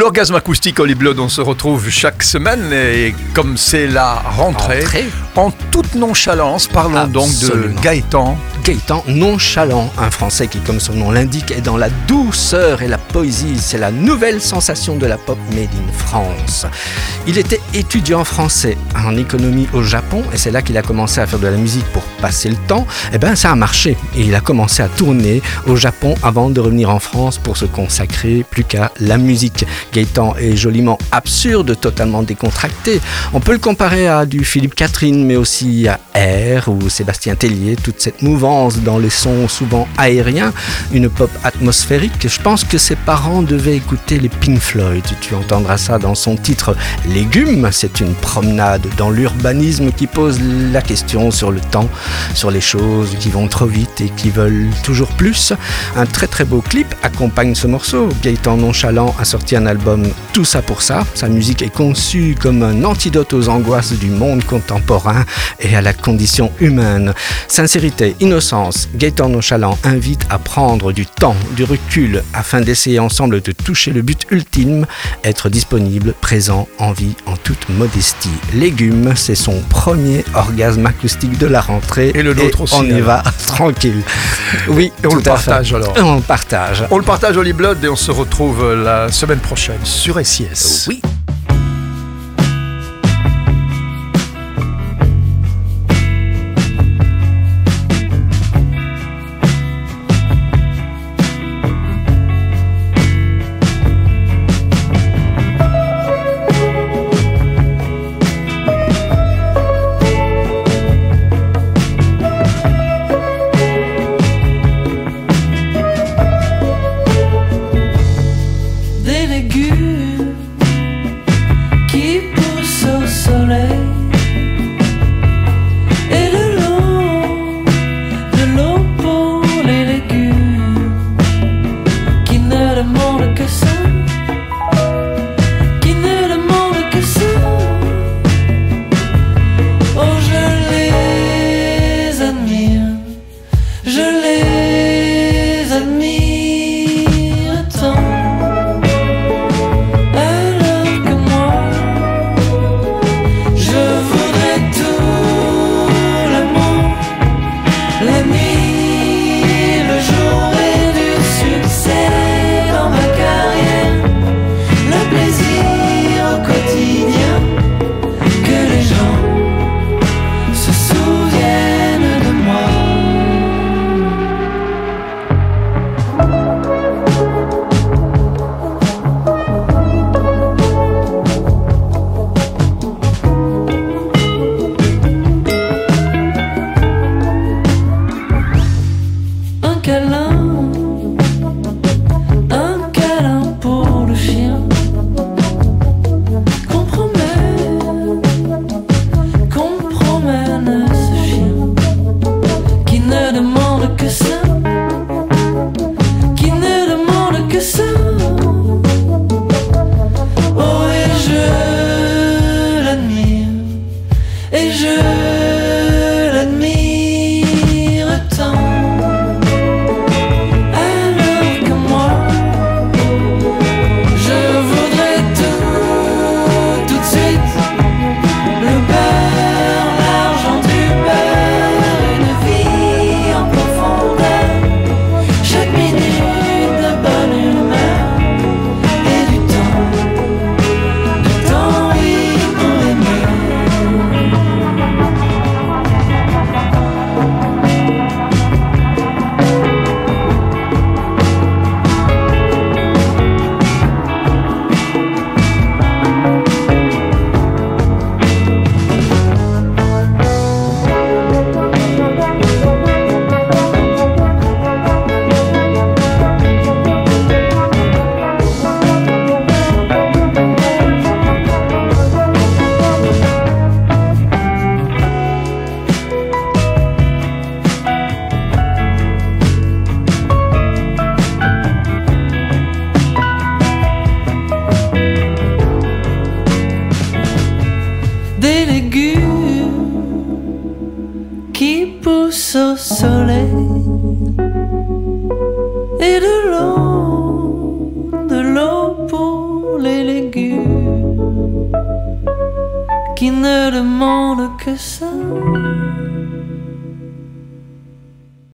L'orgasme acoustique Holy Blood, on se retrouve chaque semaine et comme c'est la rentrée, Rentrée. en toute nonchalance, parlons donc de. Gaëtan. Gaëtan nonchalant, un Français qui, comme son nom l'indique, est dans la douceur et la poésie. C'est la nouvelle sensation de la pop made in France. Il était étudiant français en économie au Japon et c'est là qu'il a commencé à faire de la musique pour passer le temps. Et ben ça a marché et il a commencé à tourner au Japon avant de revenir en France pour se consacrer plus qu'à la musique. Gaëtan est joliment absurde, totalement décontracté. On peut le comparer à du Philippe Catherine, mais aussi à R ou Sébastien Tellier, toute cette mouvance dans les sons souvent aériens, une pop atmosphérique. Je pense que ses parents devaient écouter les Pink Floyd. Tu entendras ça dans son titre Légumes. C'est une promenade dans l'urbanisme qui pose la question sur le temps, sur les choses qui vont trop vite et qui veulent toujours plus. Un très très beau clip accompagne ce morceau. Gaëtan Nonchalant a sorti un album Tout ça pour ça. Sa musique est conçue comme un antidote aux angoisses du monde contemporain et à la condition humaine. Sincérité, innocence, Gaëtan Nonchalant invite à prendre du temps, du recul afin d'essayer ensemble de toucher le but ultime, être disponible, présent, en vie, en toute modestie. Légumes, c'est son premier orgasme acoustique de la rentrée. Et le nôtre aussi, On y va tranquille. Oui, on le tout partage, alors. On le partage. On le partage Holy Blood et on se retrouve la semaine prochaine sur SIS. Oui. Qui ne demandent que ça.